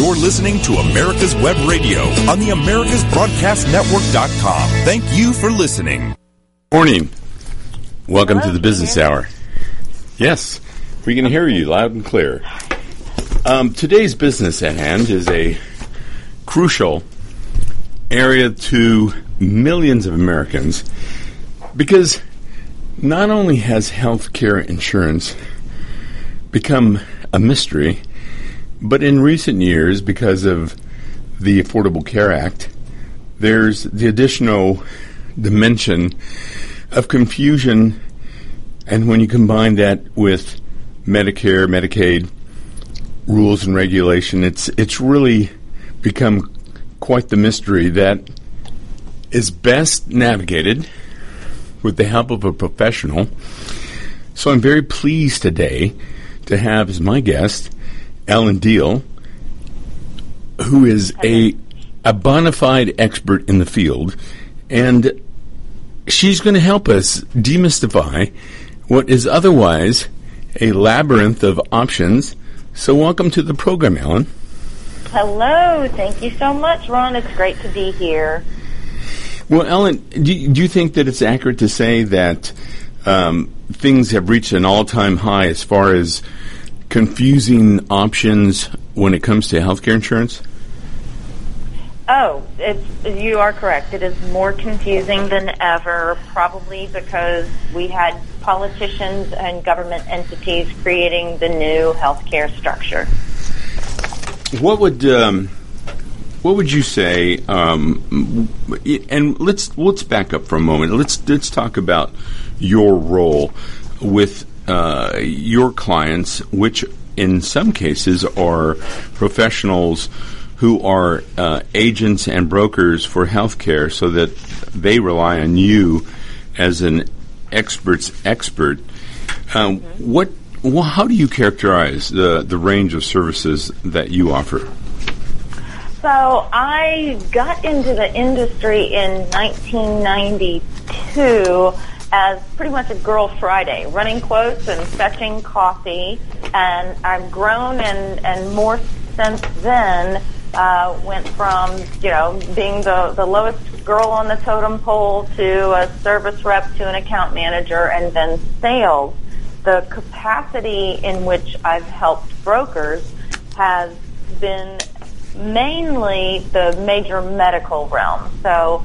You're listening to America's Web Radio on the AmericasBroadcastNetwork.com. Thank you for listening. Morning. Welcome Hello, to the Business Hour. Yes, we can hear you loud and clear. Um, today's business at hand is a crucial area to millions of Americans because not only has health care insurance become a mystery, but in recent years, because of the Affordable Care Act, there's the additional dimension of confusion. And when you combine that with Medicare, Medicaid rules and regulation, it's it's really become quite the mystery that is best navigated with the help of a professional. So I'm very pleased today to have as my guest Ellen Deal, who is a a bona fide expert in the field, and she's going to help us demystify what is otherwise a labyrinth of options. So, welcome to the program, Ellen. Hello, thank you so much, Ron. It's great to be here. Well, Ellen, do you, do you think that it's accurate to say that um, things have reached an all time high as far as confusing options when it comes to healthcare insurance? Oh, you are correct. It is more confusing than ever, probably because we had politicians and government entities creating the new healthcare structure. What would um, what would you say? Um, and let's let's back up for a moment. Let's let's talk about your role with uh, your clients, which in some cases are professionals who are uh, agents and brokers for healthcare, so that they rely on you as an expert's expert. Um, mm-hmm. What? Well, how do you characterize the the range of services that you offer? So I got into the industry in 1992 as pretty much a girl Friday, running quotes and fetching coffee. And I've grown and, and more since then. Uh, went from, you know, being the, the lowest girl on the totem pole to a service rep to an account manager and then sales. The capacity in which I've helped brokers has been mainly the major medical realm. So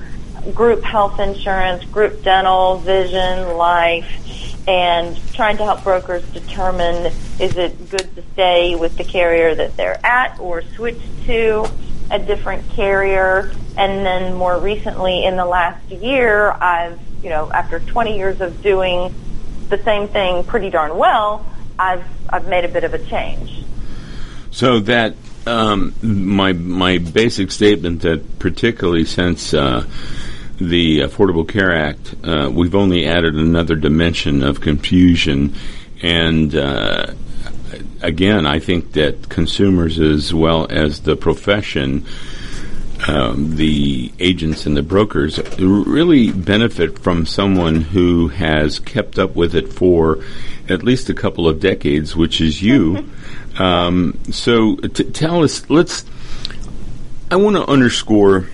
group health insurance, group dental, vision, life, and trying to help brokers determine is it good to stay with the carrier that they're at or switch to a different carrier. And then more recently in the last year, I've, you know, after 20 years of doing the same thing pretty darn well, I've, I've made a bit of a change. So that um, my my basic statement that particularly since uh, the Affordable Care Act, uh, we've only added another dimension of confusion, and uh, again, I think that consumers as well as the profession. Um, the agents and the brokers really benefit from someone who has kept up with it for at least a couple of decades, which is you. Um, so t- tell us, let's, I want to underscore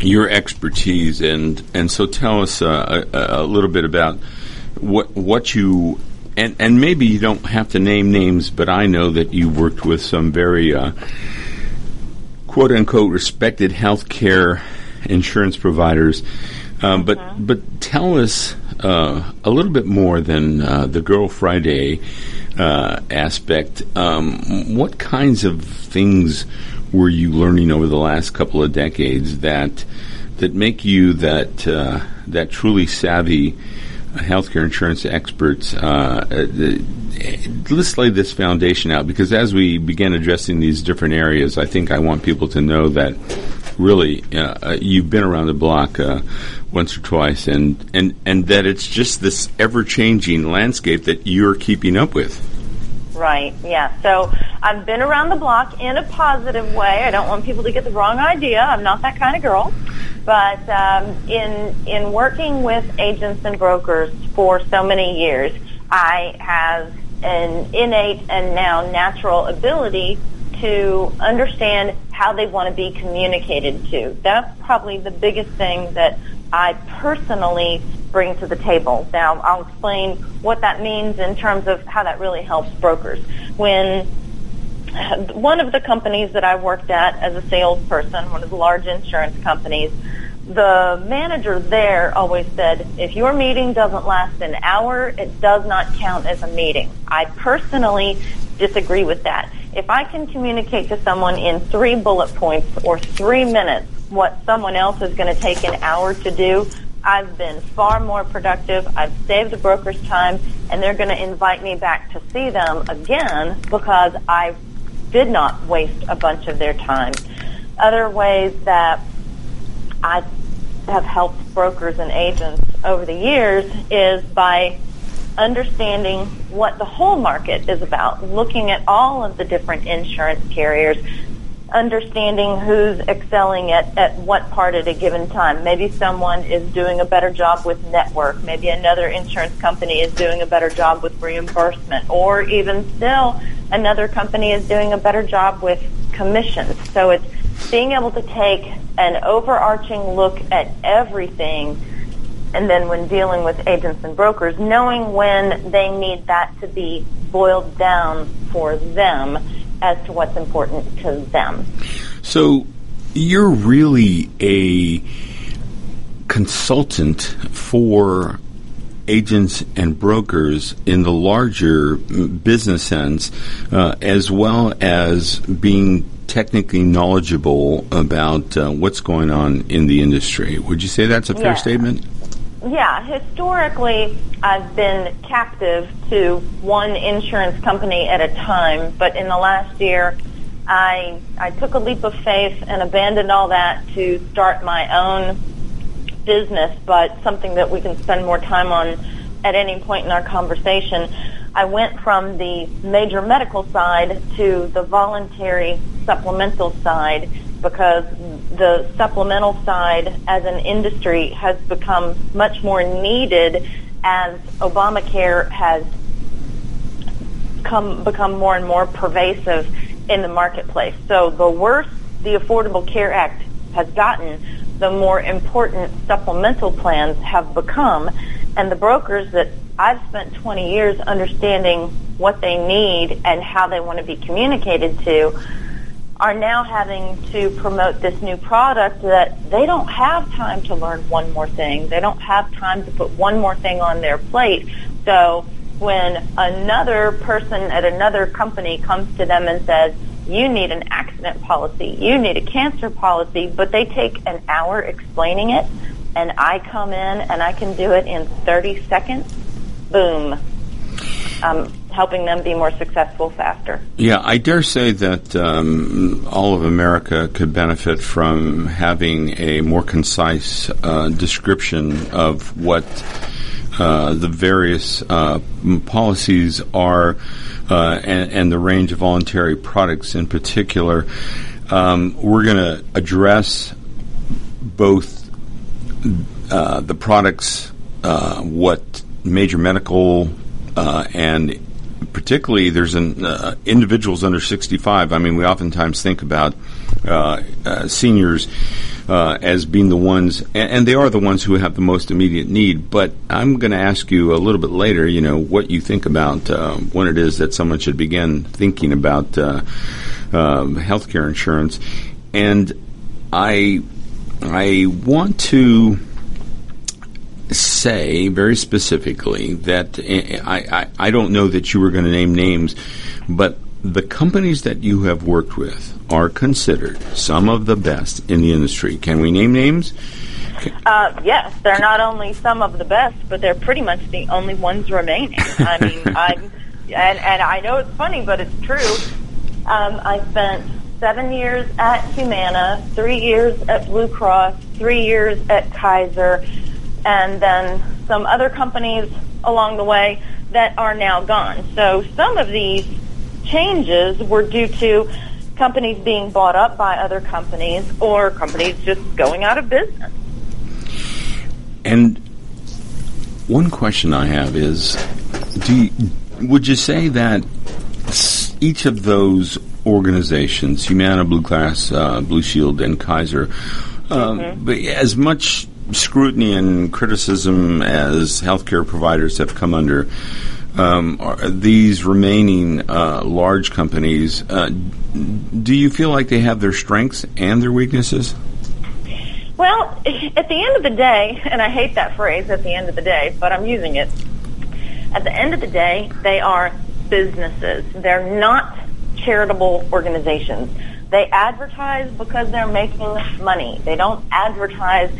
your expertise and, and so tell us uh, a, a, little bit about what, what you, and, and maybe you don't have to name names, but I know that you worked with some very, uh, quote unquote respected healthcare insurance providers. Um, but mm-hmm. but tell us uh, a little bit more than uh, the Girl Friday uh, aspect. Um, what kinds of things were you learning over the last couple of decades that that make you that uh, that truly savvy healthcare insurance experts? Uh, uh, let's lay this foundation out because as we begin addressing these different areas, I think I want people to know that really uh, you've been around the block uh, once or twice, and, and, and that it's just this ever changing landscape that you're keeping up with. Right, yeah. So I've been around the block in a positive way. I don't want people to get the wrong idea. I'm not that kind of girl. But um, in, in working with agents and brokers for so many years, I have an innate and now natural ability to understand how they want to be communicated to. That's probably the biggest thing that I personally bring to the table. Now, I'll explain what that means in terms of how that really helps brokers. When one of the companies that I worked at as a salesperson, one of the large insurance companies, the manager there always said, if your meeting doesn't last an hour, it does not count as a meeting. I personally disagree with that. If I can communicate to someone in three bullet points or three minutes what someone else is going to take an hour to do, I've been far more productive. I've saved the broker's time, and they're going to invite me back to see them again because I did not waste a bunch of their time. Other ways that I have helped brokers and agents over the years is by understanding what the whole market is about, looking at all of the different insurance carriers, understanding who's excelling at, at what part at a given time. Maybe someone is doing a better job with network. Maybe another insurance company is doing a better job with reimbursement. Or even still, another company is doing a better job with commissions. So it's being able to take an overarching look at everything and then when dealing with agents and brokers, knowing when they need that to be boiled down for them as to what's important to them. So you're really a consultant for agents and brokers in the larger business sense, uh, as well as being technically knowledgeable about uh, what's going on in the industry. Would you say that's a fair yeah. statement? Yeah, historically, I've been captive to one insurance company at a time, but in the last year, I I took a leap of faith and abandoned all that to start my own business, but something that we can spend more time on at any point in our conversation. I went from the major medical side to the voluntary supplemental side because the supplemental side as an industry has become much more needed as Obamacare has come become more and more pervasive in the marketplace. So the worse the Affordable Care Act has gotten, the more important supplemental plans have become. And the brokers that I've spent 20 years understanding what they need and how they want to be communicated to are now having to promote this new product that they don't have time to learn one more thing. They don't have time to put one more thing on their plate. So when another person at another company comes to them and says, you need an accident policy, you need a cancer policy, but they take an hour explaining it, and I come in and I can do it in 30 seconds, boom. Um, helping them be more successful faster. Yeah, I dare say that um, all of America could benefit from having a more concise uh, description of what uh, the various uh, policies are uh, and, and, the range of voluntary products in particular. Um, we're going to address both uh, the products, uh, what major medical uh, and particularly there's an uh, individuals under 65. I mean, we oftentimes think about uh, uh, seniors uh, as being the ones, and, and, they are the ones who have the most immediate need. But I'm going to ask you a little bit later, you know, what you think about uh, when it is that someone should begin thinking about uh, um, healthcare insurance, and I I want to say very specifically that eh, I, I, I don't know that you were going to name names, but the companies that you have worked with are considered some of the best in the industry. Can we name names? Uh, yes, they're not only some of the best, but they're pretty much the only ones remaining. I mean, I'm, and, and I know it's funny, but it's true. Um, I spent seven years at Humana, three years at Blue Cross, three years at Kaiser, and then some other companies along the way that are now gone. So some of these changes were due to companies being bought up by other companies or companies just going out of business. And one question I have is do you, would you say that each of those organizations, Humana, Blue Cross, uh, Blue Shield, and Kaiser. Um, mm-hmm. But as much scrutiny and criticism as healthcare providers have come under, um, these remaining uh, large companies, uh, do you feel like they have their strengths and their weaknesses? Well, at the end of the day, and I hate that phrase at the end of the day, but I'm using it. At the end of the day, they are businesses. They're not charitable organizations. They advertise because they're making money. They don't advertise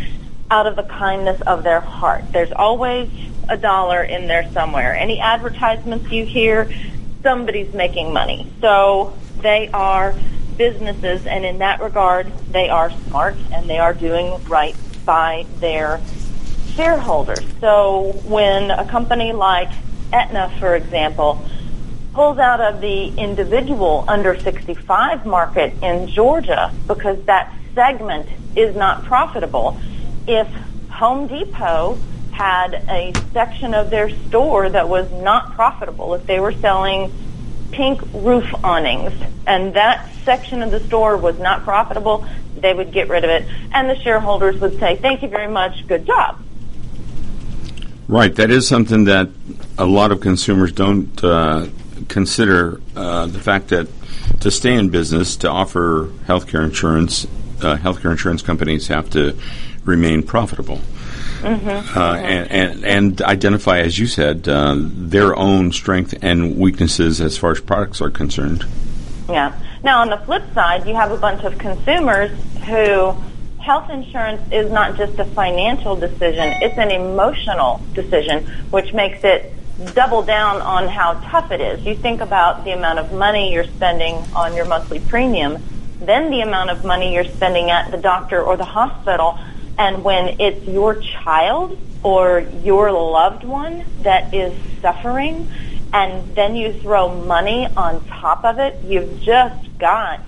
out of the kindness of their heart. There's always a dollar in there somewhere. Any advertisements you hear, somebody's making money. So they are businesses, and in that regard, they are smart and they are doing right by their shareholders. So when a company like Aetna, for example, pulls out of the individual under 65 market in Georgia because that segment is not profitable, if Home Depot had a section of their store that was not profitable, if they were selling pink roof awnings and that section of the store was not profitable, they would get rid of it. And the shareholders would say, thank you very much, good job. Right, that is something that a lot of consumers don't uh, consider uh, the fact that to stay in business, to offer healthcare insurance, uh, healthcare insurance companies have to remain profitable. Mm-hmm. Uh, mm-hmm. And, and, and, identify, as you said, uh, their own strength and weaknesses as far as products are concerned. Yeah. Now, on the flip side, you have a bunch of consumers who health insurance is not just a financial decision, it's an emotional decision, which makes it double down on how tough it is. You think about the amount of money you're spending on your monthly premium, then the amount of money you're spending at the doctor or the hospital and when it's your child or your loved one that is suffering, and then you throw money on top of it, you've just got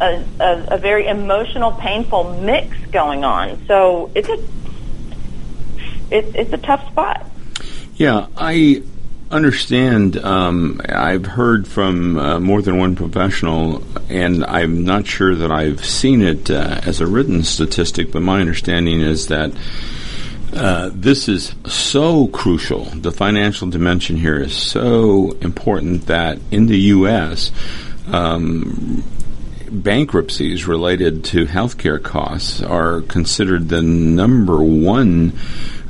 a, a, a very emotional, painful mix going on. So it's a it's it's a tough spot. Yeah, I understand. Um, I've heard from uh, more than one professional, and I'm not sure that I've seen it uh, as a written statistic, but my understanding is that. Uh, this is so crucial. The financial dimension here is so important that in the U.S., um, bankruptcies related to healthcare costs are considered the number one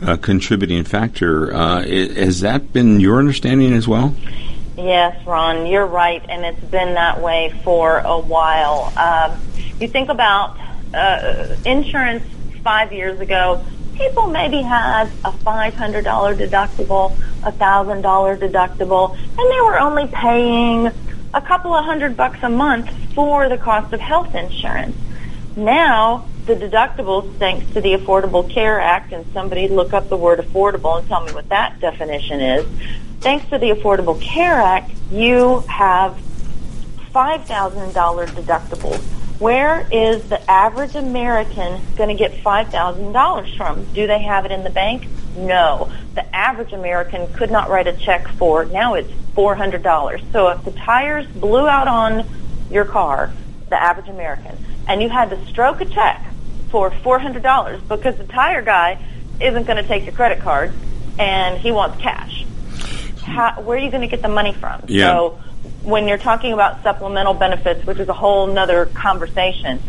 uh, contributing factor. Uh, has that been your understanding as well? Yes, Ron, you're right, and it's been that way for a while. Um, you think about uh, insurance five years ago, people maybe had a $500 deductible, a $1,000 deductible, and they were only paying a couple of hundred bucks a month for the cost of health insurance. Now, the deductibles, thanks to the Affordable Care Act, and somebody look up the word affordable and tell me what that definition is. Thanks to the Affordable Care Act, you have $5,000 deductibles. Where is the average American going to get $5,000 from? Do they have it in the bank? No. The average American could not write a check for, now it's $400. So if the tires blew out on your car, the average American, and you had to stroke a check for $400 because the tire guy isn't going to take your credit card and he wants cash. How, where are you going to get the money from? Yeah. So when you're talking about supplemental benefits, which is a whole nother conversation,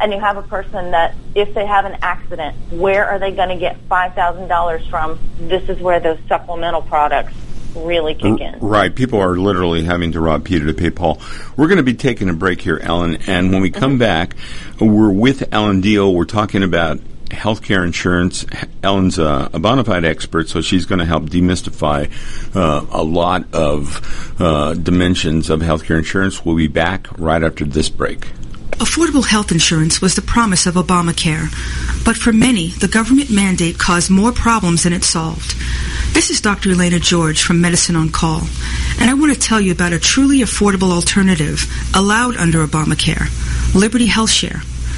and you have a person that if they have an accident, where are they going to get $5,000 from? This is where those supplemental products really kick in. Right. People are literally having to rob Peter to pay Paul. We're going to be taking a break here, Ellen, and when we come mm-hmm. back, we're with Ellen Deal. We're talking about healthcare insurance. Ellen's a, a bona fide expert, so she's going to help demystify uh, a lot of uh, dimensions of healthcare insurance. We'll be back right after this break. Affordable health insurance was the promise of Obamacare, but for many, the government mandate caused more problems than it solved. This is Dr. Elena George from Medicine on Call, and I want to tell you about a truly affordable alternative allowed under Obamacare, Liberty HealthShare.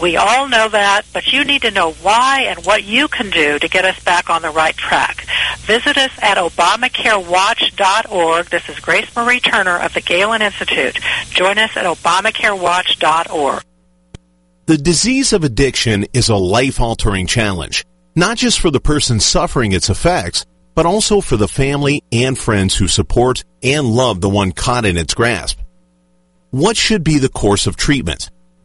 We all know that, but you need to know why and what you can do to get us back on the right track. Visit us at ObamacareWatch.org. This is Grace Marie Turner of the Galen Institute. Join us at ObamacareWatch.org. The disease of addiction is a life-altering challenge, not just for the person suffering its effects, but also for the family and friends who support and love the one caught in its grasp. What should be the course of treatment?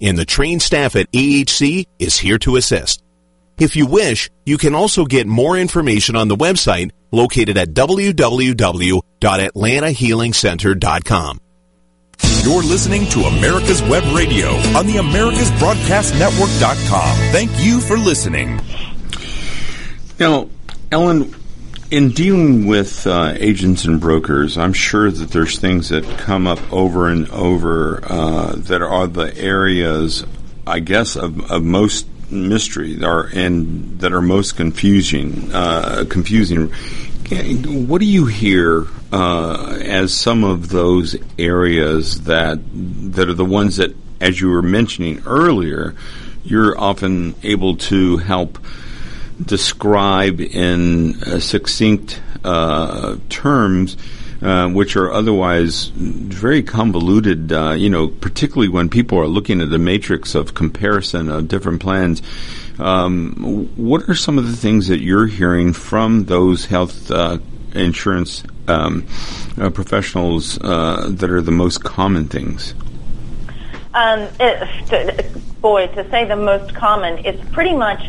and the trained staff at AHC is here to assist. If you wish, you can also get more information on the website located at www.atlantahealingcenter.com. You're listening to America's Web Radio on the AmericasBroadcastNetwork.com. Thank you for listening. Now, Ellen, in dealing with uh, agents and brokers, I'm sure that there's things that come up over and over uh, that are the areas, I guess, of, of most mystery are and that are most confusing. Uh, confusing. What do you hear uh, as some of those areas that that are the ones that, as you were mentioning earlier, you're often able to help describe in uh, succinct uh, terms, uh, which are otherwise very convoluted. Uh, you know, particularly when people are looking at a matrix of comparison of different plans. Um, what are some of the things that you're hearing from those health uh, insurance um, professionals that are the most common things? Um, it, boy, to say the most common, it's pretty much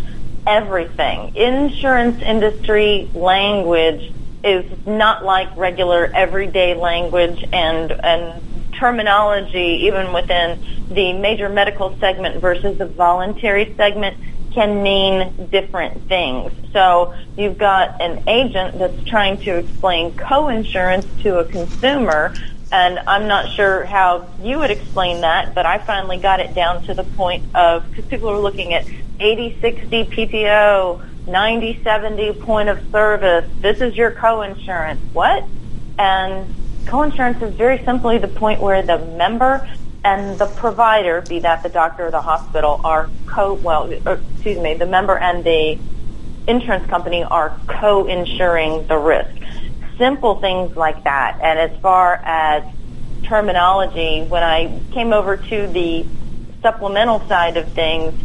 everything. Insurance industry language is not like regular everyday language and and terminology even within the major medical segment versus the voluntary segment can mean different things. So you've got an agent that's trying to explain co-insurance to a consumer and I'm not sure how you would explain that, but I finally got it down to the point of, because people are looking at 80-60 PPO, 90-70 point of service. This is your coinsurance. What? And coinsurance is very simply the point where the member and the provider, be that the doctor or the hospital, are co, well, er, excuse me, the member and the insurance company are co-insuring the risk simple things like that. And as far as terminology, when I came over to the supplemental side of things,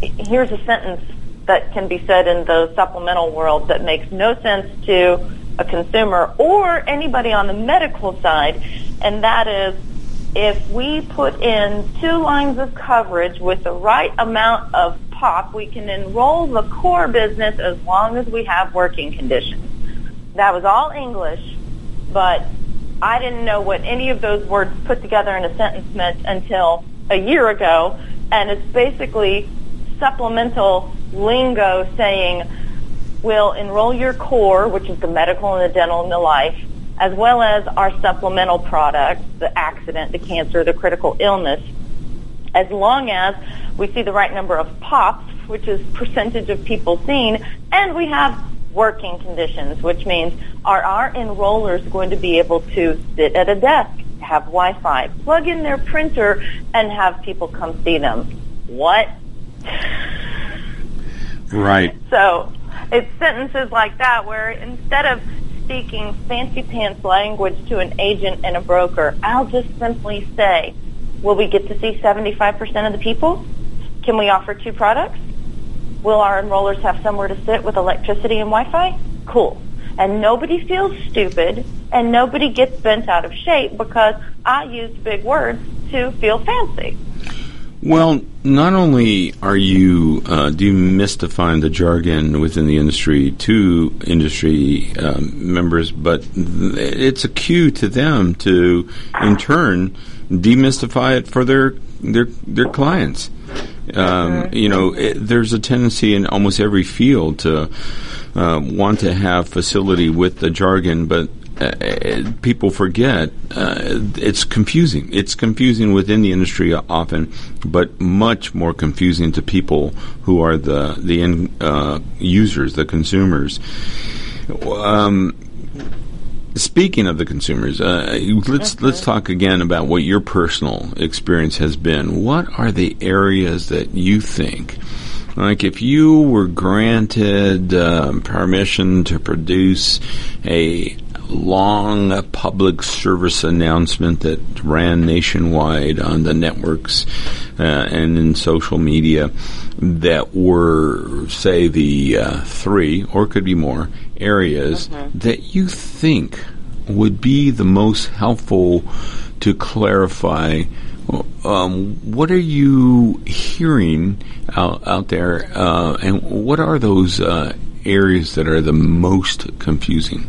here's a sentence that can be said in the supplemental world that makes no sense to a consumer or anybody on the medical side, and that is if we put in two lines of coverage with the right amount of pop, we can enroll the core business as long as we have working conditions. That was all English, but I didn't know what any of those words put together in a sentence meant until a year ago, and it's basically supplemental lingo saying, we'll enroll your core, which is the medical and the dental and the life, as well as our supplemental products, the accident, the cancer, the critical illness, as long as we see the right number of POPs, which is percentage of people seen, and we have working conditions, which means are our enrollers going to be able to sit at a desk, have Wi-Fi, plug in their printer, and have people come see them? What? Right. So it's sentences like that where instead of speaking fancy pants language to an agent and a broker, I'll just simply say, will we get to see 75% of the people? Can we offer two products? Will our enrollers have somewhere to sit with electricity and Wi-Fi? Cool. And nobody feels stupid and nobody gets bent out of shape because I used big words to feel fancy. Well, not only are you uh, demystifying the jargon within the industry to industry um, members, but it's a cue to them to, in turn, demystify it for their their their clients. Um, you know, it, there's a tendency in almost every field to uh, want to have facility with the jargon, but uh, people forget uh, it's confusing. It's confusing within the industry often, but much more confusing to people who are the the end uh, users, the consumers. Um, speaking of the consumers, uh, let's mm-hmm. let's talk again about what your personal experience has been. What are the areas that you think? Like if you were granted um, permission to produce a long public service announcement that ran nationwide on the networks uh, and in social media that were, say, the uh, three, or could be more, areas mm-hmm. that you think would be the most helpful to clarify um, what are you hearing out, out there, uh, and what are those uh, areas that are the most confusing?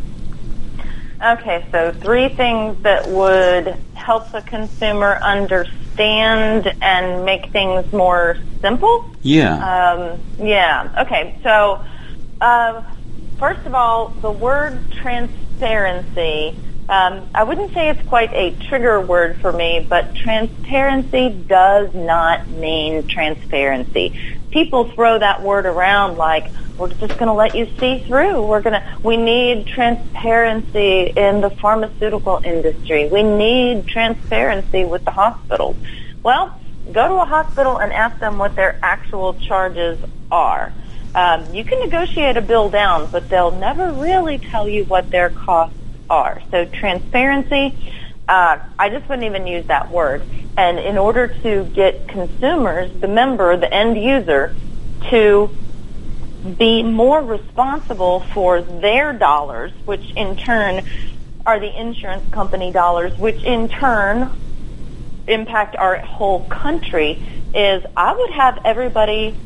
Okay, so three things that would help the consumer understand and make things more simple. Yeah. Um, yeah. Okay, so uh, first of all, the word transparency. Um, I wouldn't say it's quite a trigger word for me, but transparency does not mean transparency. People throw that word around like, we're just going to let you see through. We're going to, we need transparency in the pharmaceutical industry. We need transparency with the hospitals. Well, go to a hospital and ask them what their actual charges are. Um, you can negotiate a bill down, but they'll never really tell you what their costs are. So transparency, uh, I just wouldn't even use that word. And in order to get consumers, the member, the end user, to be more responsible for their dollars, which in turn are the insurance company dollars, which in turn impact our whole country, is I would have everybody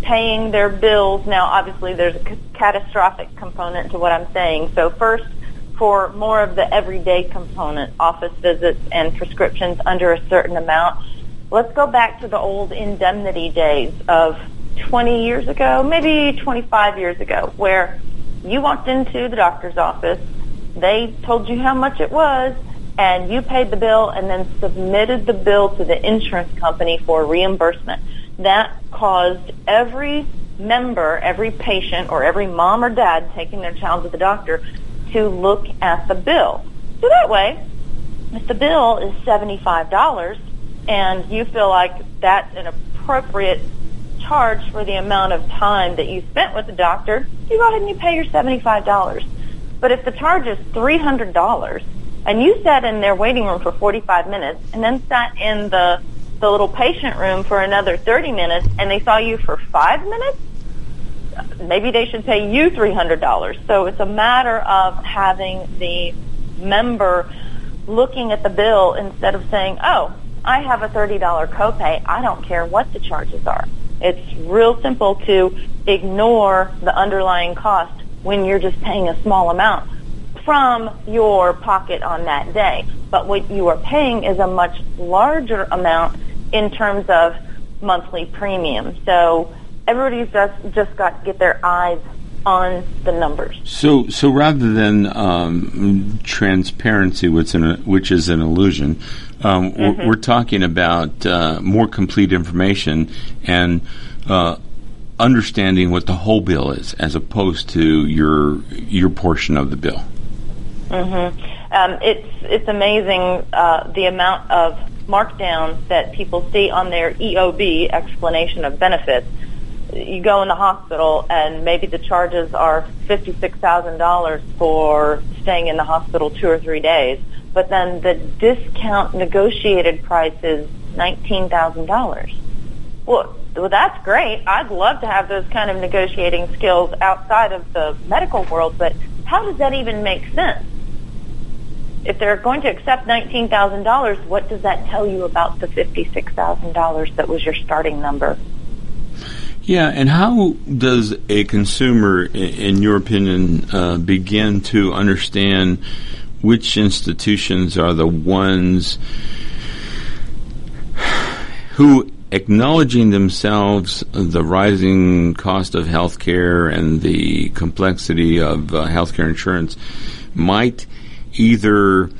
paying their bills. Now, obviously, there's a catastrophic component to what I'm saying. So first, for more of the everyday component, office visits and prescriptions under a certain amount, let's go back to the old indemnity days of 20 years ago, maybe 25 years ago, where you walked into the doctor's office, they told you how much it was, and you paid the bill and then submitted the bill to the insurance company for reimbursement. That caused every member, every patient, or every mom or dad taking their child to the doctor to look at the bill. So that way, if the bill is $75 and you feel like that's an appropriate charge for the amount of time that you spent with the doctor, you go ahead and you pay your $75. But if the charge is $300 and you sat in their waiting room for 45 minutes and then sat in the, the little patient room for another 30 minutes and they saw you for five minutes, maybe they should pay you $300. So it's a matter of having the member looking at the bill instead of saying, oh, I have a $30 copay. I don't care what the charges are. It's real simple to ignore the underlying cost when you're just paying a small amount from your pocket on that day. But what you are paying is a much larger amount in terms of monthly premium. So everybody's just just got to get their eyes on the numbers. So, so rather than um, transparency, which, an, which is an illusion, um, mm-hmm. we're, we're, talking about uh, more complete information and uh, understanding what the whole bill is, as opposed to your your portion of the bill. Mm-hmm. Um, it's it's amazing uh, the amount of markdowns that people see on their EOB explanation of benefits you go in the hospital and maybe the charges are $56,000 for staying in the hospital two or three days, but then the discount negotiated price is $19,000. Well, well, that's great. I'd love to have those kind of negotiating skills outside of the medical world, but how does that even make sense? If they're going to accept $19,000, what does that tell you about the $56,000 that was your starting number? Yeah, and how does a consumer, in your opinion, uh, begin to understand which institutions are the ones who, acknowledging themselves the rising cost of healthcare and the complexity of uh, healthcare insurance, might either,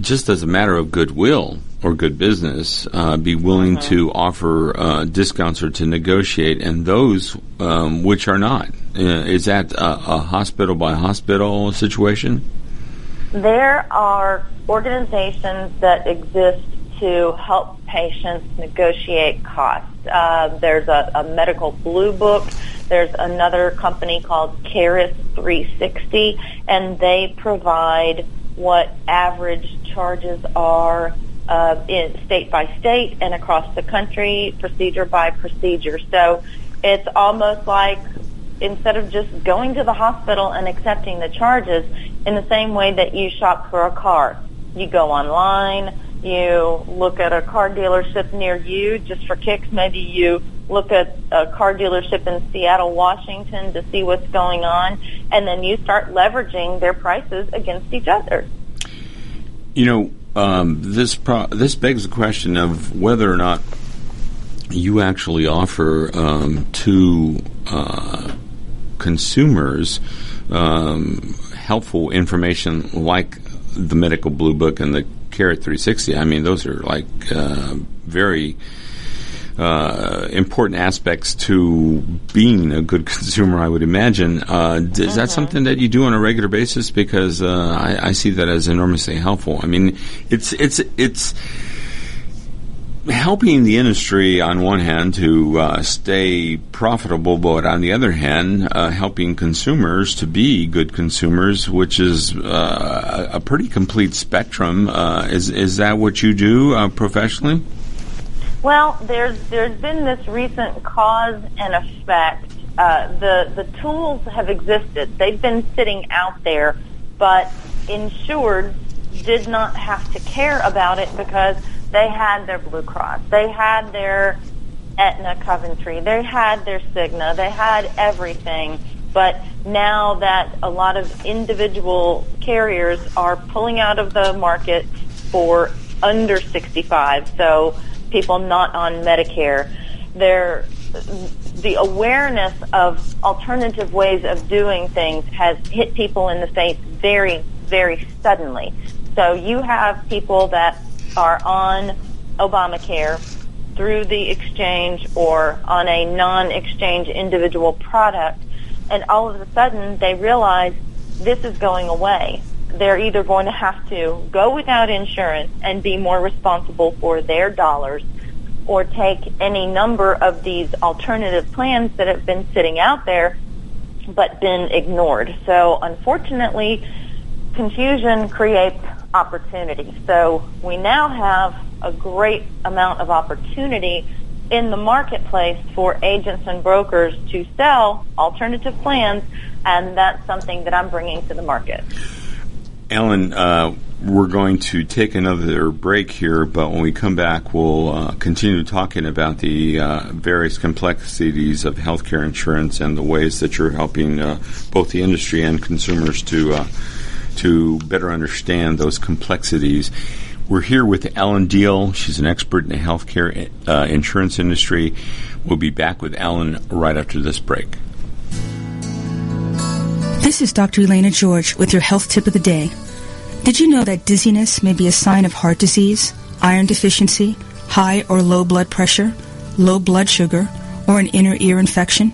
just as a matter of goodwill, or good business uh, be willing uh-huh. to offer uh, discounts or to negotiate, and those um, which are not? Uh, is that a, a, hospital by hospital situation? There are organizations that exist to help patients negotiate costs. Uh, there's a, a, medical blue book. There's another company called Caris 360, and they provide what average charges are uh, in state by state and across the country, procedure by procedure. So it's almost like instead of just going to the hospital and accepting the charges in the same way that you shop for a car. You go online, you look at a car dealership near you just for kicks. Maybe you look at a car dealership in Seattle, Washington to see what's going on, and then you start leveraging their prices against each other. You know, um, this pro- this begs the question of whether or not you actually offer um, to uh, consumers um, helpful information like the medical blue book and the Carrot 360. I mean, those are like uh, very uh, important aspects to being a good consumer, I would imagine. Uh, is that mm-hmm. something that you do on a regular basis? Because uh, I, I, see that as enormously helpful. I mean, it's it's it's helping the industry on one hand to uh, stay profitable, but on the other hand, uh, helping consumers to be good consumers, which is uh, a pretty complete spectrum. is is that what you do professionally? Well, there's there's been this recent cause and effect. Uh, the the tools have existed; they've been sitting out there, but insured did not have to care about it because they had their Blue Cross, they had their Aetna Coventry, they had their Cigna, they had everything. But now that a lot of individual carriers are pulling out of the market for under 65, so people not on Medicare. There, the awareness of alternative ways of doing things has hit people in the face very, very suddenly. So you have people that are on Obamacare through the exchange or on a non-exchange individual product, and all of a sudden they realize this is going away they're either going to have to go without insurance and be more responsible for their dollars or take any number of these alternative plans that have been sitting out there but been ignored. So unfortunately, confusion creates opportunity. So we now have a great amount of opportunity in the marketplace for agents and brokers to sell alternative plans, and that's something that I'm bringing to the market. Ellen, uh, we're going to take another break here, but when we come back, we'll uh, continue talking about the uh, various complexities of healthcare insurance and the ways that you're helping uh, both the industry and consumers to uh, to better understand those complexities. We're here with Ellen Deal. She's an expert in the healthcare uh, insurance industry. We'll be back with Ellen right after this break. This is Dr. Elena George with your health tip of the day. Did you know that dizziness may be a sign of heart disease, iron deficiency, high or low blood pressure, low blood sugar, or an inner ear infection?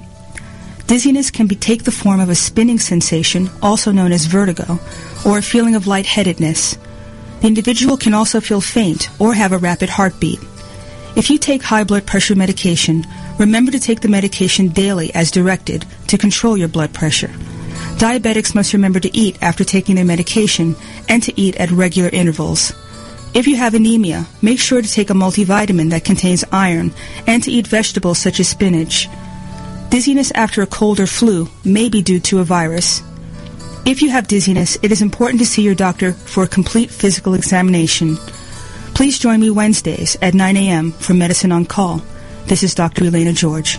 Dizziness can be, take the form of a spinning sensation, also known as vertigo, or a feeling of lightheadedness. The individual can also feel faint or have a rapid heartbeat. If you take high blood pressure medication, remember to take the medication daily as directed to control your blood pressure. Diabetics must remember to eat after taking their medication and to eat at regular intervals. If you have anemia, make sure to take a multivitamin that contains iron and to eat vegetables such as spinach. Dizziness after a cold or flu may be due to a virus. If you have dizziness, it is important to see your doctor for a complete physical examination. Please join me Wednesdays at 9 a.m. for Medicine on Call. This is Dr. Elena George.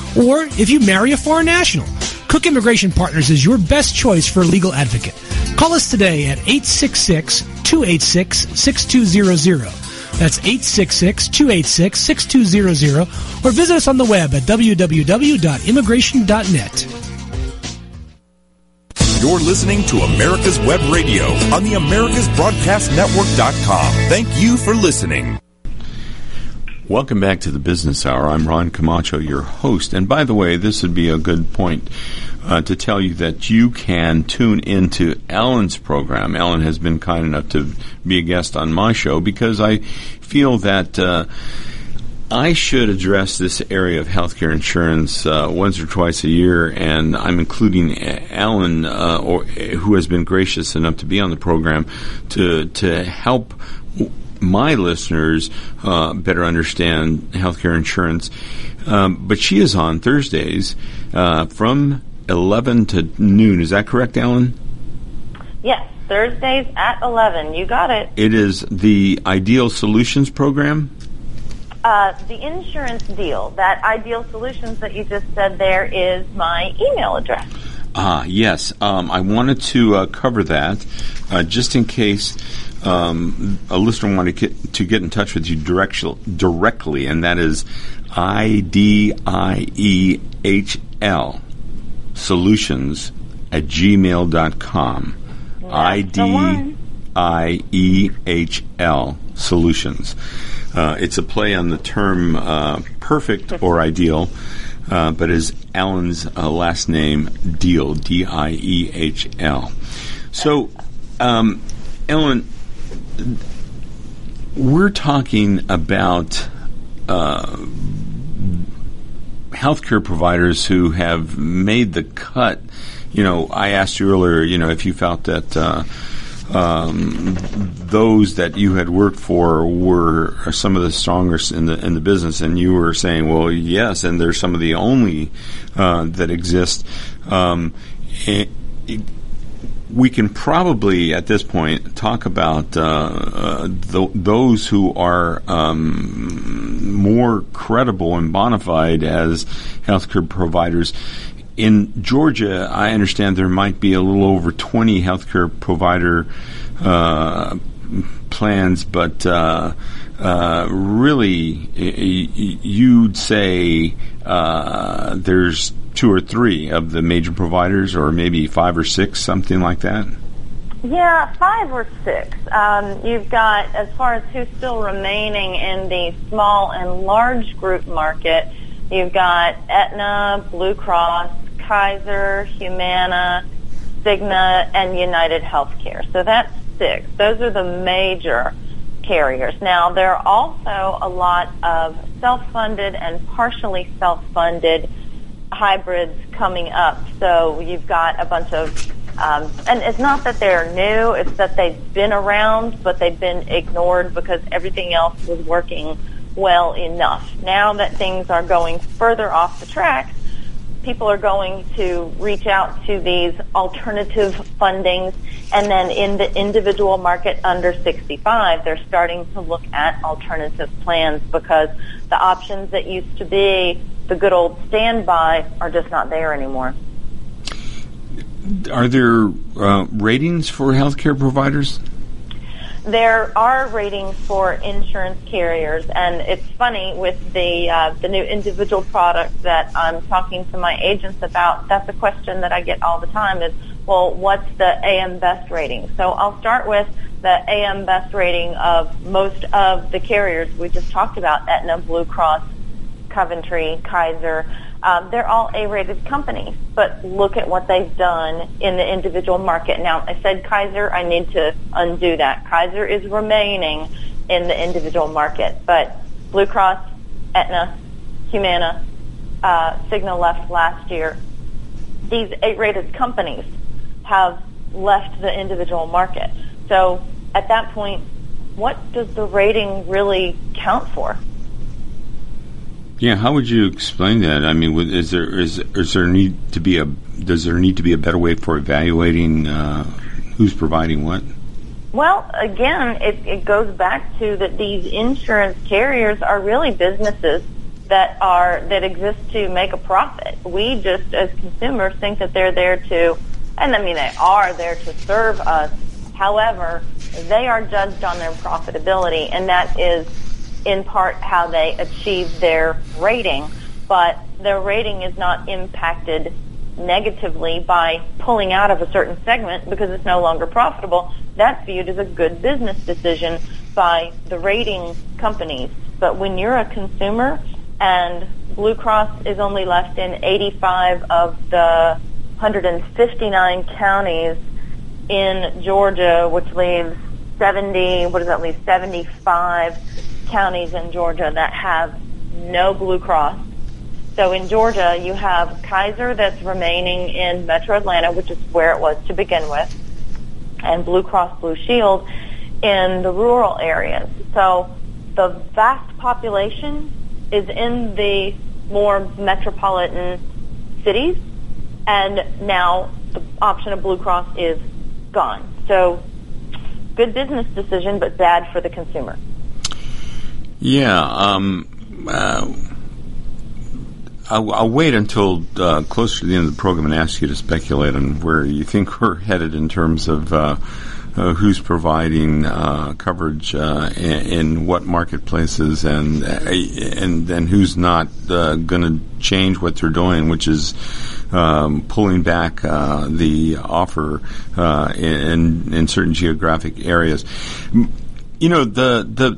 or if you marry a foreign national, Cook Immigration Partners is your best choice for a legal advocate. Call us today at 866-286-6200. That's 866-286-6200 or visit us on the web at www.immigration.net. You're listening to America's Web Radio on the AmericasBroadcastNetwork.com. Thank you for listening. Welcome back to the Business Hour. I'm Ron Camacho, your host. And by the way, this would be a good point uh, to tell you that you can tune into Ellen's program. Ellen has been kind enough to be a guest on my show because I feel that. Uh, I should address this area of healthcare insurance uh, once or twice a year, and I'm including Alan, uh, or, who has been gracious enough to be on the program, to to help my listeners uh, better understand healthcare insurance. Um, but she is on Thursdays uh, from 11 to noon. Is that correct, Alan? Yes, Thursdays at 11. You got it. It is the Ideal Solutions program. Uh, the insurance deal, that Ideal Solutions that you just said there, is my email address. Ah, yes. Um, I wanted to uh, cover that uh, just in case um, a listener wanted to get, to get in touch with you direct, directly, and that is I D I E H L solutions at gmail.com. I D I E H L solutions. Uh, it's a play on the term uh, perfect or ideal, uh, but is Alan's uh, last name Diehl, D I E H L. So, um, Ellen, we're talking about uh, healthcare providers who have made the cut. You know, I asked you earlier, you know, if you felt that uh, um, those that you had worked for were some of the strongest in the in the business, and you were saying, well, yes, and they're some of the only uh, that exist. Um, it, it, we can probably at this point talk about uh, uh, th- those who are um, more credible and bona fide as healthcare providers. In Georgia, I understand there might be a little over 20 healthcare provider uh, plans, but uh, uh, really, you'd say uh, there's two or three of the major providers, or maybe five or six, something like that? Yeah, five or six. Um, you've got, as far as who's still remaining in the small and large group market, you've got Aetna, Blue Cross, Kaiser, Humana, Cigna, and United Healthcare. So that's six. Those are the major carriers. Now, there are also a lot of self-funded and partially self-funded hybrids coming up. So you've got a bunch of, um, and it's not that they're new, it's that they've been around, but they've been ignored because everything else was working well enough. Now that things are going further off the track, people are going to reach out to these alternative fundings and then in the individual market under 65 they're starting to look at alternative plans because the options that used to be the good old standby are just not there anymore. Are there uh, ratings for healthcare providers? there are ratings for insurance carriers, and it's funny with the uh, the new individual product that I'm talking to my agents about. That's a question that I get all the time: is well, what's the AM Best rating? So I'll start with the AM Best rating of most of the carriers we just talked about: Aetna, Blue Cross, Coventry, Kaiser. Um, they're all A-rated companies, but look at what they've done in the individual market. Now, I said Kaiser. I need to undo that. Kaiser is remaining in the individual market, but Blue Cross, Aetna, Humana, uh, Cigna left last year. These A-rated companies have left the individual market. So at that point, what does the rating really count for? Yeah, how would you explain that? I mean, is there is is there need to be a does there need to be a better way for evaluating uh, who's providing what? Well, again, it, it goes back to that these insurance carriers are really businesses that are that exist to make a profit. We just, as consumers, think that they're there to, and I mean they are there to serve us. However, they are judged on their profitability, and that is in part how they achieve their rating, but their rating is not impacted negatively by pulling out of a certain segment because it's no longer profitable. That's viewed as a good business decision by the rating companies. But when you're a consumer and Blue Cross is only left in 85 of the 159 counties in Georgia, which leaves 70, what does that leave, 75 counties in Georgia that have no Blue Cross. So in Georgia, you have Kaiser that's remaining in Metro Atlanta, which is where it was to begin with, and Blue Cross Blue Shield in the rural areas. So the vast population is in the more metropolitan cities, and now the option of Blue Cross is gone. So good business decision, but bad for the consumer. Yeah. Um, uh, I'll, I'll, wait until uh, closer to the end of the program and ask you to speculate on where you think we're headed in terms of uh, uh who's providing uh, coverage uh, in, what marketplaces and and then who's not going to change what they're doing, which is um, pulling back the offer in in certain geographic areas. You know the the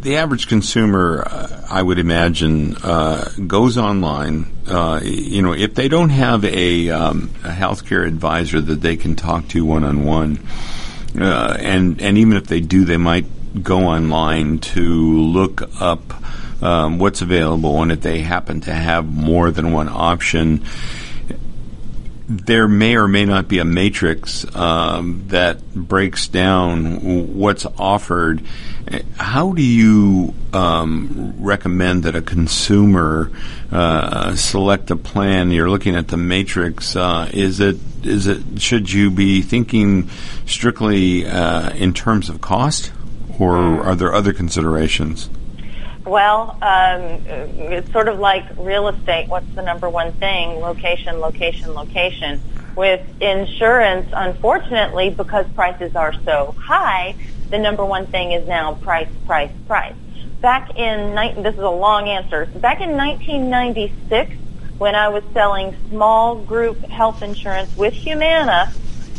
the average consumer, uh, I would imagine, uh, goes online. Uh, you know, if they don't have a, um, a healthcare advisor that they can talk to one on one, and and even if they do, they might go online to look up um, what's available, and if they happen to have more than one option there may or may not be a matrix um, that breaks down what's offered. How do you um, recommend that a consumer uh, select a plan? You're looking at the matrix. Uh, is it is it should you be thinking strictly uh, in terms of cost, or are there other considerations? Well, um, it's sort of like real estate. What's the number one thing? Location, location, location. With insurance, unfortunately, because prices are so high, the number one thing is now price, price, price. Back in, this is a long answer, back in 1996, when I was selling small group health insurance with Humana,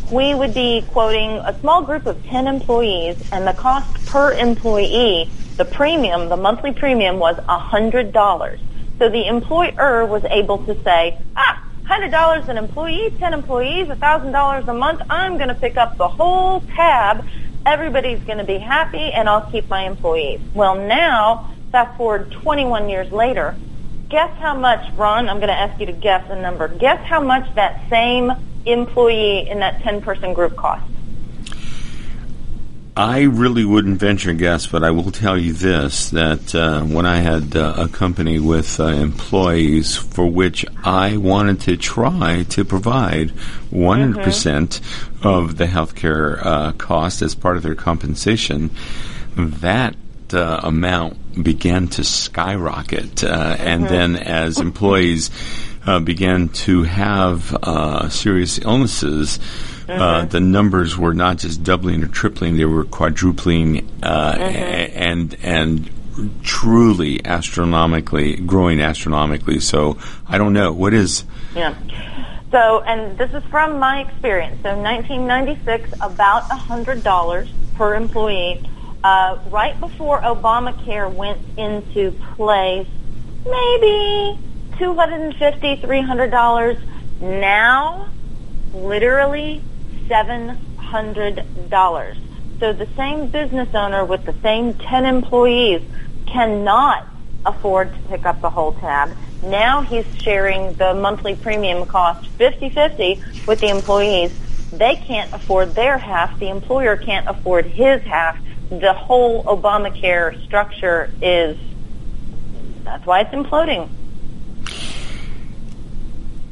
we would be quoting a small group of 10 employees and the cost per employee the premium, the monthly premium was $100. So the employer was able to say, ah, $100 an employee, 10 employees, $1,000 a month. I'm going to pick up the whole tab. Everybody's going to be happy and I'll keep my employees. Well, now, fast forward 21 years later, guess how much, Ron, I'm going to ask you to guess a number. Guess how much that same employee in that 10 person group costs? I really wouldn't venture a guess, but I will tell you this: that uh, when I had uh, a company with uh, employees for which I wanted to try to provide 100 mm-hmm. percent of the healthcare uh, cost as part of their compensation, that uh, amount began to skyrocket, uh, mm-hmm. and then as employees began to have serious illnesses uh, the numbers were not just doubling or tripling; they were quadrupling, uh, and and truly astronomically growing astronomically. So I don't know what is. Yeah. So, and this is from my experience. So, 1996, about $100 per employee. Uh, right before Obamacare went into place, maybe $250, $300. Now, literally $700. So the same business owner with the same 10 employees cannot afford to pick up the whole tab. Now he's sharing the monthly premium cost 50-50 with the employees. They can't afford their half. The employer can't afford his half. The whole Obamacare structure is, that's why it's imploding.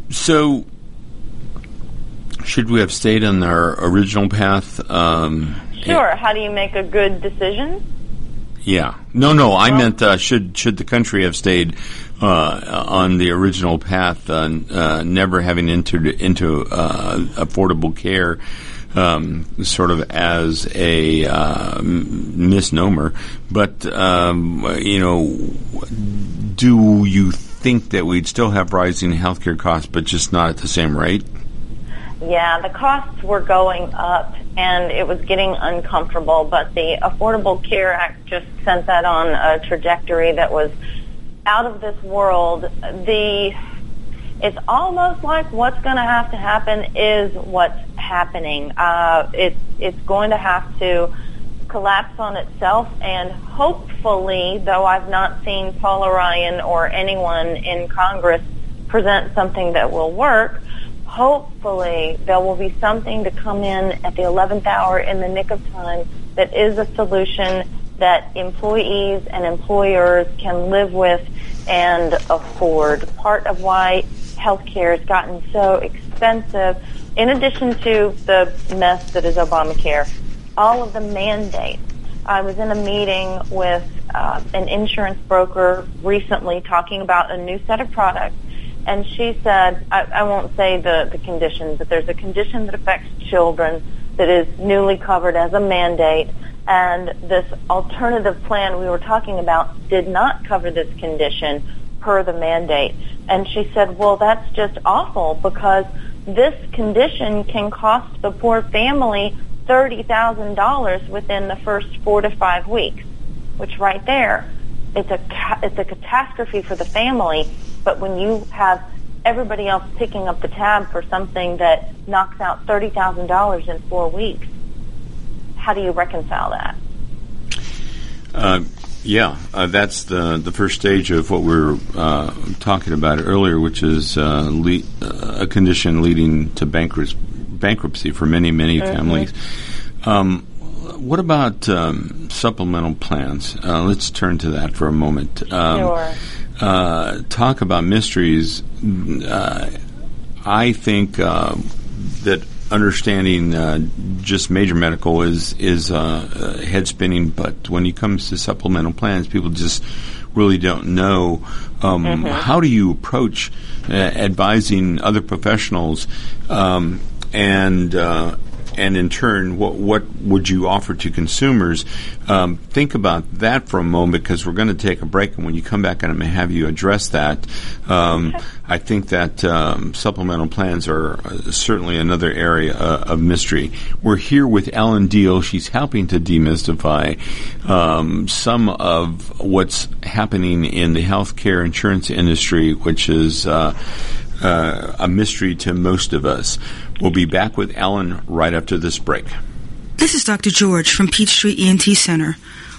So, should we have stayed on our original path? Um, Sure. How do you make a good decision? Yeah. No, no. I meant uh, should should the country have stayed uh, on the original path, uh, uh, never having entered into uh, affordable care, um, sort of as a uh, misnomer. But um, you know, do you think that we'd still have rising healthcare costs, but just not at the same rate? Yeah, the costs were going up and it was getting uncomfortable, but the Affordable Care Act just sent that on a trajectory that was out of this world. The it's almost like what's going to have to happen is what's happening. Uh, it's it's going to have to collapse on itself, and hopefully, though I've not seen Paul Ryan or anyone in Congress present something that will work, hopefully there will be something to come in at the 11th hour in the nick of time that is a solution that employees and employers can live with and afford. Part of why healthcare has gotten so expensive, in addition to the mess that is Obamacare, all of the mandates. I was in a meeting with uh, an insurance broker recently talking about a new set of products and she said, I, I won't say the, the condition, but there's a condition that affects children that is newly covered as a mandate, and this alternative plan we were talking about did not cover this condition per the mandate. And she said, well, that's just awful because this condition can cost the poor family $30,000 within the first four to five weeks, which right there, it's a, it's a catastrophe for the family but when you have everybody else picking up the tab for something that knocks out $30,000 in four weeks, how do you reconcile that? Uh, yeah, uh, that's the the first stage of what we were uh, talking about earlier, which is uh, le- uh, a condition leading to bankruptcy, bankruptcy for many many Mm-hmm. families. Um, what about um, supplemental plans? Uh, let's turn to that for a moment. Um, Sure. uh, talk about mysteries. Uh, I think uh, that understanding uh, just major medical is is uh, uh, head spinning, but when it comes to supplemental plans, people just really don't know. Um, How do you approach uh, advising other professionals, um, and uh, and in turn, what what would you offer to consumers? Um, think about that for a moment because we're going to take a break, and when you come back, I'm going to have you address that. Um, I think that um, supplemental plans are uh, certainly another area uh, of mystery. We're here with Ellen Diehl. She's helping to demystify um, some of what's happening in the healthcare insurance industry, which is. Uh, uh, a mystery to most of us. We'll be back with Ellen right after this break. This is Dr. George from Peachtree ENT Center.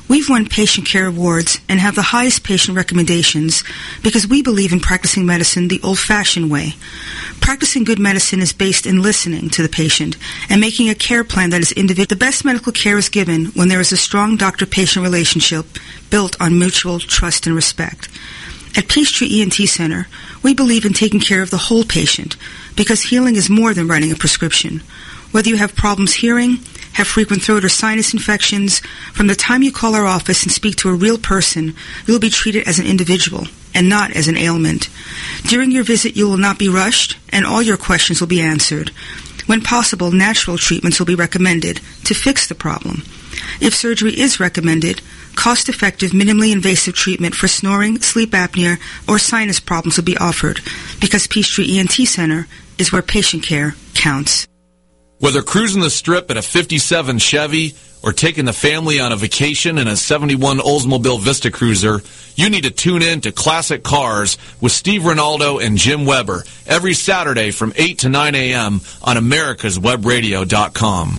We've won patient care awards and have the highest patient recommendations because we believe in practicing medicine the old-fashioned way. Practicing good medicine is based in listening to the patient and making a care plan that is individual. The best medical care is given when there is a strong doctor-patient relationship built on mutual trust and respect. At Peachtree ENT Center, we believe in taking care of the whole patient because healing is more than writing a prescription. Whether you have problems hearing, have frequent throat or sinus infections, from the time you call our office and speak to a real person, you will be treated as an individual and not as an ailment. During your visit, you will not be rushed and all your questions will be answered. When possible, natural treatments will be recommended to fix the problem. If surgery is recommended, cost-effective, minimally invasive treatment for snoring, sleep apnea, or sinus problems will be offered because Peachtree ENT Center is where patient care counts. Whether cruising the strip in a 57 Chevy or taking the family on a vacation in a 71 Oldsmobile Vista Cruiser, you need to tune in to Classic Cars with Steve Ronaldo and Jim Weber every Saturday from 8 to 9 a.m. on americaswebradio.com.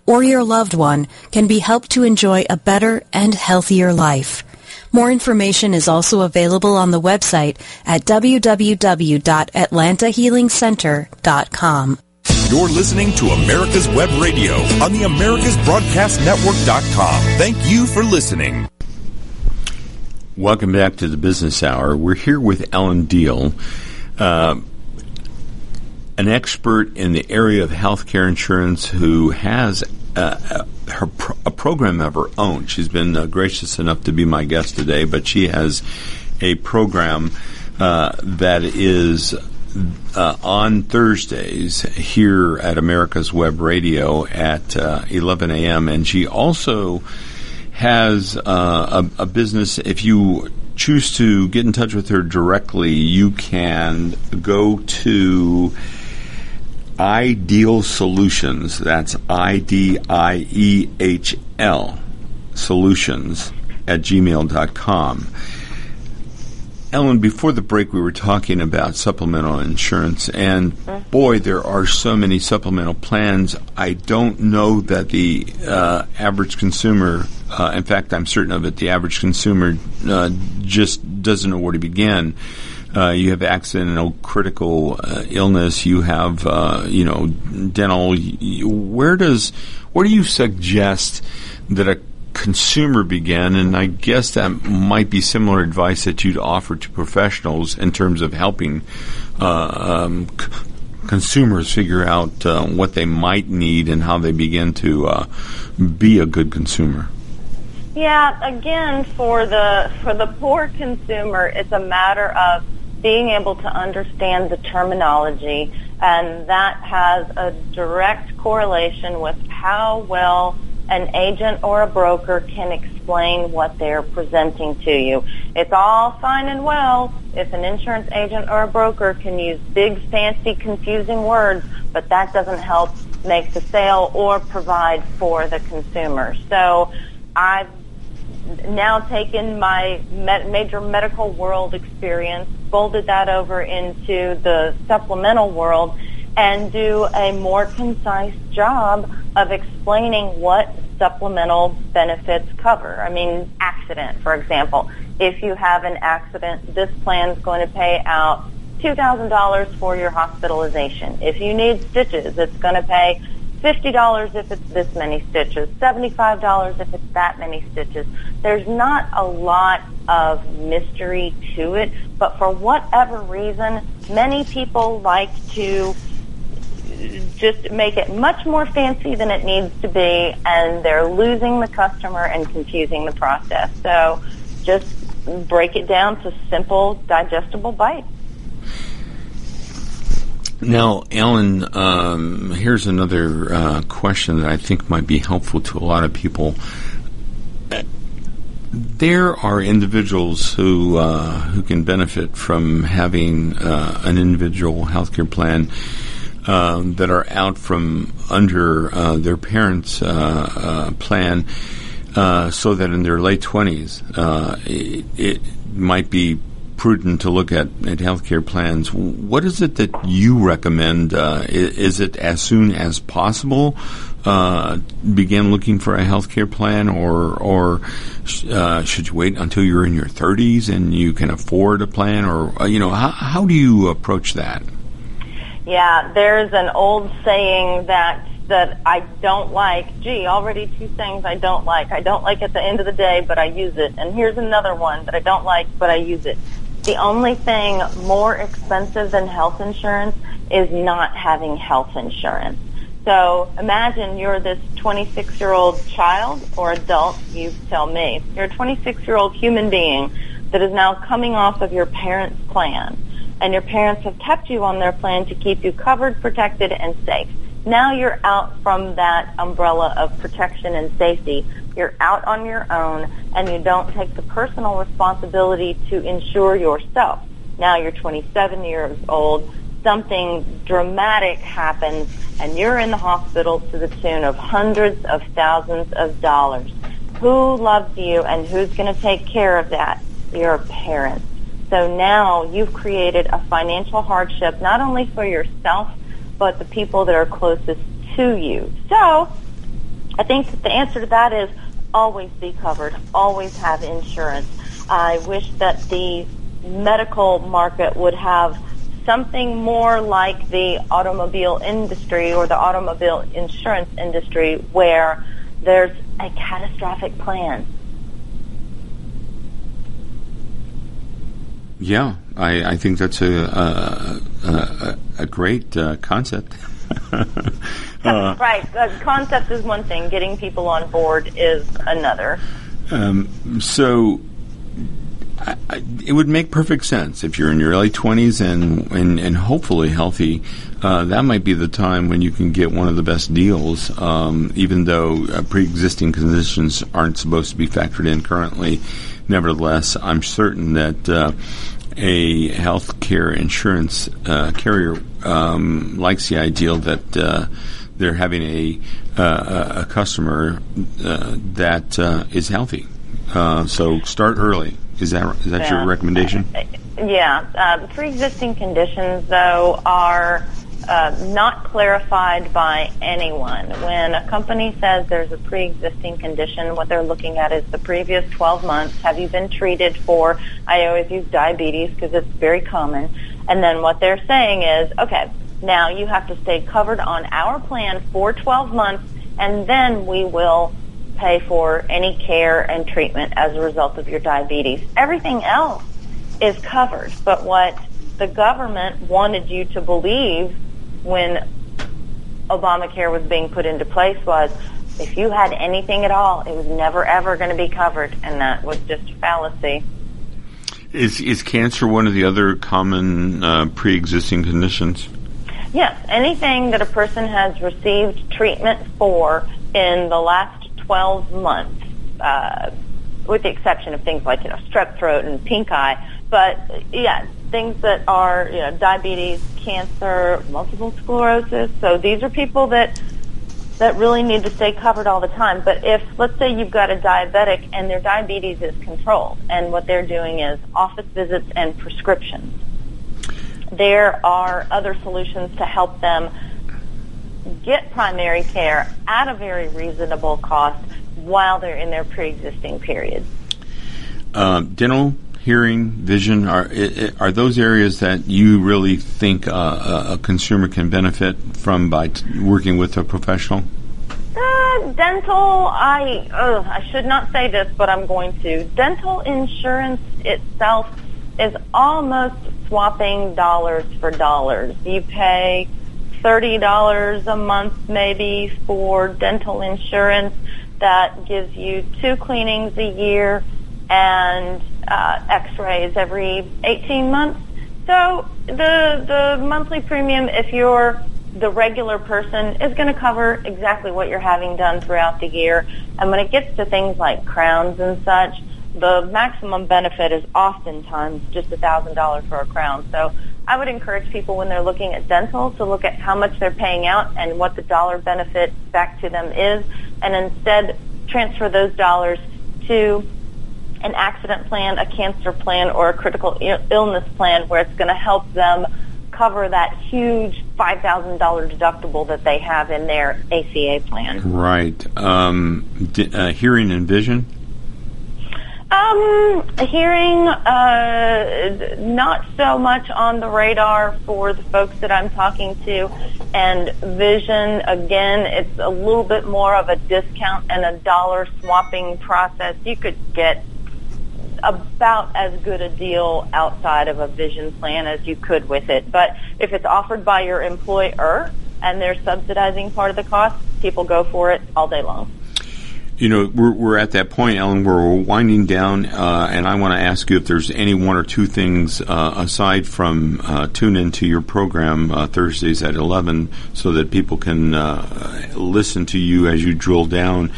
or your loved one can be helped to enjoy a better and healthier life. More information is also available on the website at www.atlantahealingcenter.com. You're listening to America's Web Radio on the AmericasBroadcastNetwork.com. Thank you for listening. Welcome back to the Business Hour. We're here with Ellen Diehl, uh, an expert in the area of healthcare insurance who has uh, her pro- a program of her own. She's been uh, gracious enough to be my guest today, but she has a program uh, that is uh, on Thursdays here at America's Web Radio at uh, 11 a.m. And she also has uh, a, a, business. If you choose to get in touch with her directly, you can go to Ideal Solutions. That's I D I E H L Solutions at gmail.com. Ellen, before the break, we were talking about supplemental insurance, and boy, there are so many supplemental plans. I don't know that the uh, average consumer, uh, in fact, I'm certain of it, the average consumer uh, just doesn't know where to begin. Uh, you have accidental critical uh, illness. You have, uh, you know, dental. Where does, where do you suggest that a consumer begin? and I guess that might be similar advice that you'd offer to professionals in terms of helping uh, um, c- consumers figure out uh, what they might need and how they begin to uh, be a good consumer. Yeah, again, for the for the poor consumer, it's a matter of being able to understand the terminology, and that has a direct correlation with how well an agent or a broker can explain what they're presenting to you. It's all fine and well if an insurance agent or a broker can use big, fancy, confusing words, but that doesn't help make the sale or provide for the consumer. So I've now taken my major medical world experience, folded that over into the supplemental world, and do a more concise job of explaining what supplemental benefits cover. I mean, accident, for example. If you have an accident, this plan is going to pay out $2,000 for your hospitalization. If you need stitches, it's going to pay $50 if it's this many stitches, $75 if it's that many stitches. There's not a lot of mystery to it, but for whatever reason, many people like to just make it much more fancy than it needs to be, and they're losing the customer and confusing the process. So just break it down to simple, digestible bites. Now, Alan, um, here's another uh, question that I think might be helpful to a lot of people. There are individuals who uh, who can benefit from having uh, an individual healthcare plan um, that are out from under uh, their parents' uh, uh, plan, so that in their late twenties, it, it might be prudent to look at, at healthcare plans, what is it that you recommend? Uh, is, is, it as soon as possible uh, begin looking for a healthcare plan, or or uh, should you wait until you're in your 30s and you can afford a plan, or uh, you know how how do you approach that? Yeah, there's an old saying that that I don't like. Gee, already two things I don't like. I don't like at the end of the day, but I use it. And here's another one that I don't like, but I use it. The only thing more expensive than health insurance is not having health insurance. So imagine you're this 26 year old child or adult, you tell me. You're a 26 year old human being that is now coming off of your parents' plan. And your parents have kept you on their plan to keep you covered, protected, and safe. Now you're out from that umbrella of protection and safety. You're out on your own and you don't take the personal responsibility to insure yourself. Now you're 27 years old. Something dramatic happens and you're in the hospital to the tune of hundreds of thousands of dollars. Who loves you and who's going to take care of that? Your parents. So now you've created a financial hardship not only for yourself but the people that are closest to you. So I think the answer to that is always be covered, always have insurance. I wish that the medical market would have something more like the automobile industry or the automobile insurance industry where there's a catastrophic plan. Yeah, I, I think that's a a, a, a great uh, concept. uh, right, uh, concept is one thing. Getting people on board is another. Um, so. I, I, it would make perfect sense if you're in your early 20s and and, and hopefully healthy. Uh, that might be the time when you can get one of the best deals, um, even though uh, pre-existing conditions aren't supposed to be factored in currently. Nevertheless, I'm certain that uh, a health care insurance uh, carrier um, likes the idea that uh, they're having a uh, a customer uh, that uh, is healthy. Uh, so start early. Is that is that yeah. your recommendation? Yeah. pre-existing conditions, though, are uh, not clarified by anyone. When a company says there's a pre-existing condition, what they're looking at is the previous 12 months. Have you been treated for, I always use diabetes because it's very common. And then what they're saying is, okay, now you have to stay covered on our plan for 12 months and then we will pay for any care and treatment as a result of your diabetes. Everything else is covered. But what the government wanted you to believe when Obamacare was being put into place was if you had anything at all, it was never ever going to be covered, and that was just a fallacy. Is is cancer one of the other common uh, pre-existing conditions? Yes, anything that a person has received treatment for in the last 12 months, uh, with the exception of things like you know strep throat and pink eye. But yeah, things that are you know diabetes, cancer, multiple sclerosis. So these are people that that really need to stay covered all the time. But if let's say you've got a diabetic and their diabetes is controlled, and what they're doing is office visits and prescriptions, there are other solutions to help them get primary care at a very reasonable cost while they're in their pre-existing period. Uh, dental hearing, vision are are those areas that you really think uh, a consumer can benefit from by t- working with a professional? Uh, dental, I uh, I should not say this, but I'm going to. Dental insurance itself is almost swapping dollars for dollars. You pay thirty dollars a month maybe for dental insurance that gives you two cleanings a year and uh, X-rays every 18 months. So the the monthly premium, if you're the regular person, is going to cover exactly what you're having done throughout the year. And when it gets to things like crowns and such, the maximum benefit is oftentimes just a thousand dollars for a crown. So I would encourage people when they're looking at dental to look at how much they're paying out and what the dollar benefit back to them is, and instead transfer those dollars to an accident plan, a cancer plan, or a critical illness plan where it's going to help them cover that huge $5,000 deductible that they have in their ACA plan. Right. Um, d- uh, hearing and vision? Um, hearing, uh, not so much on the radar for the folks that I'm talking to. And vision, again, it's a little bit more of a discount and a dollar swapping process. You could get about as good a deal outside of a vision plan as you could with it. But if it's offered by your employer and they're subsidizing part of the cost, people go for it all day long. You know, we're, we're at that point, Ellen, where we're winding down, uh, and I want to ask you if there's any one or two things uh, aside from uh, tune into your program uh, Thursdays at 11 so that people can uh, listen to you as you drill down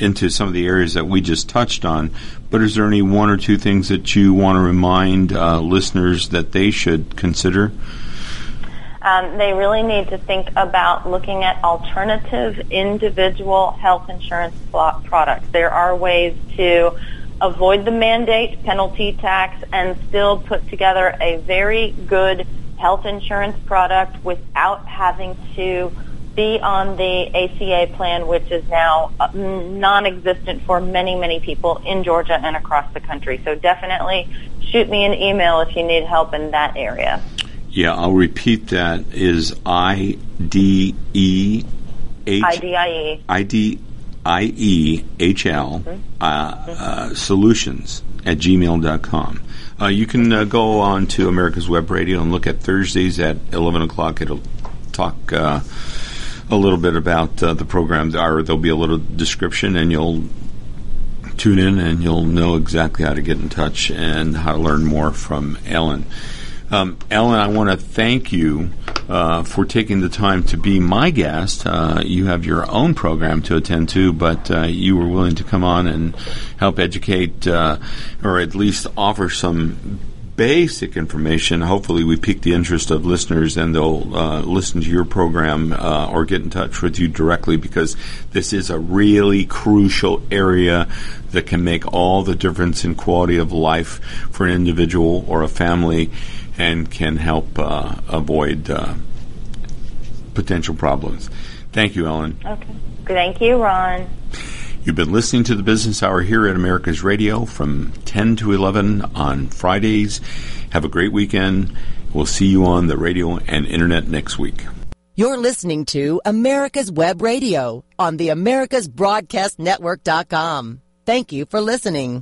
into some of the areas that we just touched on. But is there any one or two things that you want to remind uh, listeners that they should consider? Um, they really need to think about looking at alternative individual health insurance products. There are ways to avoid the mandate penalty tax and still put together a very good health insurance product without having to be on the ACA plan, which is now uh, non-existent for many, many people in Georgia and across the country. So definitely shoot me an email if you need help in that area. Yeah, I'll repeat that is I D E H I D I E I D I E H L mm-hmm. uh, uh, solutions at gmail.com. Uh, you can uh, go on to America's Web Radio and look at Thursdays at 11 o'clock. It'll talk uh, a little bit about uh, the program. There'll be a little description, and you'll tune in and you'll know exactly how to get in touch and how to learn more from Ellen. Um, Ellen, I want to thank you uh, for taking the time to be my guest. Uh, you have your own program to attend to, but uh, you were willing to come on and help educate uh, or at least offer some basic information. Hopefully, we pique the interest of listeners and they'll uh, listen to your program uh, or get in touch with you directly because this is a really crucial area that can make all the difference in quality of life for an individual or a family and can help uh, avoid uh, potential problems. Thank you, Ellen. Okay. Thank you, Ron. You've been listening to the Business Hour here at America's Radio from 10 to 11 on Fridays. Have a great weekend. We'll see you on the radio and internet next week. You're listening to America's Web Radio on the AmericasBroadcastNetwork.com. Thank you for listening.